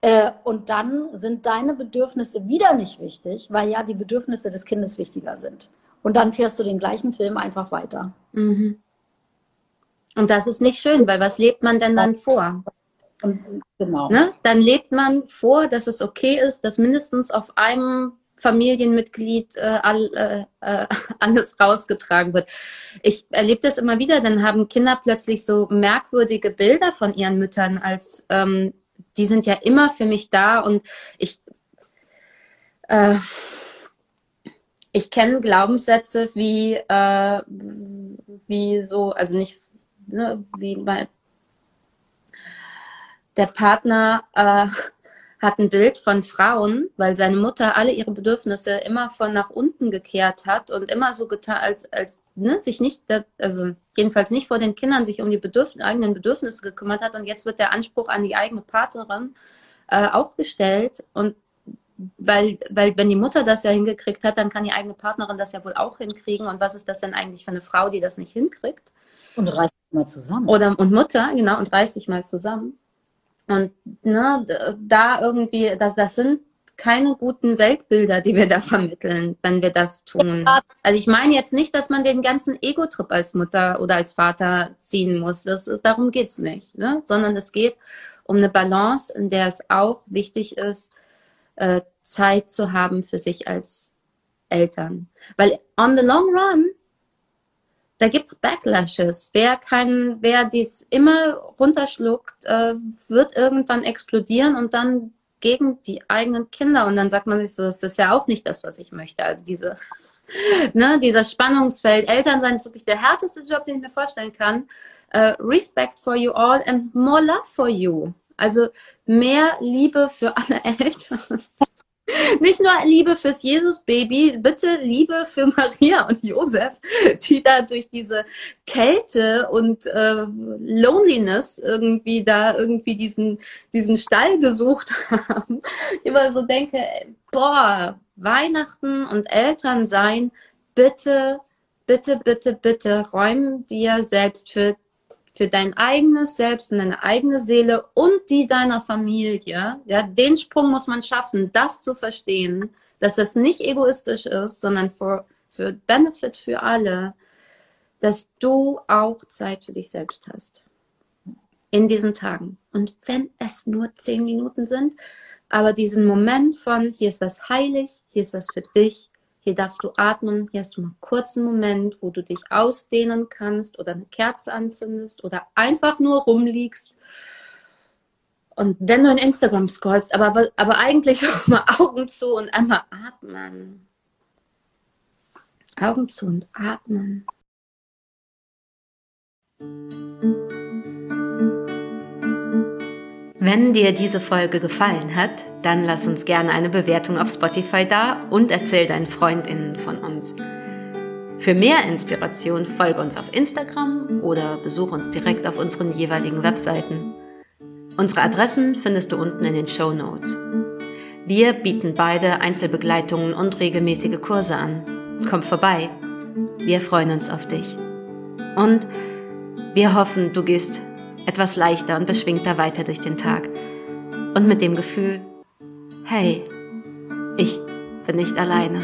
Äh, und dann sind deine Bedürfnisse wieder nicht wichtig, weil ja die Bedürfnisse des Kindes wichtiger sind. Und dann fährst du den gleichen Film einfach weiter. Mhm. Und das ist nicht schön, weil was lebt man denn dann vor? genau. Ne? Dann lebt man vor, dass es okay ist, dass mindestens auf einem Familienmitglied äh, all, äh, [LAUGHS] alles rausgetragen wird. Ich erlebe das immer wieder, dann haben Kinder plötzlich so merkwürdige Bilder von ihren Müttern, als ähm, die sind ja immer für mich da und ich äh, ich kenne Glaubenssätze wie äh, wie so, also nicht ne, wie bei der Partner äh, hat ein Bild von Frauen, weil seine Mutter alle ihre Bedürfnisse immer von nach unten gekehrt hat und immer so getan, als, als ne, sich nicht, also jedenfalls nicht vor den Kindern sich um die Bedürf eigenen Bedürfnisse gekümmert hat. Und jetzt wird der Anspruch an die eigene Partnerin äh, auch gestellt. Und weil, weil wenn die Mutter das ja hingekriegt hat, dann kann die eigene Partnerin das ja wohl auch hinkriegen. Und was ist das denn eigentlich für eine Frau, die das nicht hinkriegt? Und reißt mal zusammen. Oder und Mutter, genau, und reißt sich mal zusammen. Und ne, da irgendwie, das, das sind keine guten Weltbilder, die wir da vermitteln, wenn wir das tun. Also ich meine jetzt nicht, dass man den ganzen Ego-Trip als Mutter oder als Vater ziehen muss. Das ist, darum geht's nicht, ne? sondern es geht um eine Balance, in der es auch wichtig ist, äh, Zeit zu haben für sich als Eltern. Weil on the long run da gibt's Backlashes. Wer kann, wer dies immer runterschluckt, äh, wird irgendwann explodieren und dann gegen die eigenen Kinder. Und dann sagt man sich so, das ist ja auch nicht das, was ich möchte. Also diese, [LAUGHS] ne, dieser Spannungsfeld. Elternsein ist wirklich der härteste Job, den ich mir vorstellen kann. Uh, respect for you all and more love for you. Also mehr Liebe für alle [LAUGHS] Eltern. Nicht nur Liebe fürs Jesus-Baby, bitte Liebe für Maria und Josef, die da durch diese Kälte und äh, Loneliness irgendwie da irgendwie diesen, diesen Stall gesucht haben. Ich immer so denke, boah, Weihnachten und Eltern sein, bitte, bitte, bitte, bitte räum dir selbst für für dein eigenes Selbst und deine eigene Seele und die deiner Familie. Ja, den Sprung muss man schaffen, das zu verstehen, dass das nicht egoistisch ist, sondern für, für Benefit für alle, dass du auch Zeit für dich selbst hast. In diesen Tagen. Und wenn es nur zehn Minuten sind, aber diesen Moment von, hier ist was heilig, hier ist was für dich, hier darfst du atmen, hier hast du mal einen Moment, wo du dich ausdehnen kannst oder eine Kerze anzündest oder einfach nur rumliegst. Und wenn du in Instagram scrollst, aber, aber eigentlich [LAUGHS] auch mal Augen zu und einmal atmen. Augen zu und atmen. Wenn dir diese Folge gefallen hat, dann lass uns gerne eine Bewertung auf Spotify da und erzähl deinen Freundinnen von uns. Für mehr Inspiration folge uns auf Instagram oder besuche uns direkt auf unseren jeweiligen Webseiten. Unsere Adressen findest du unten in den Show Notes. Wir bieten beide Einzelbegleitungen und regelmäßige Kurse an. Komm vorbei. Wir freuen uns auf dich. Und wir hoffen, du gehst etwas leichter und beschwingter weiter durch den Tag. Und mit dem Gefühl, hey, ich bin nicht alleine.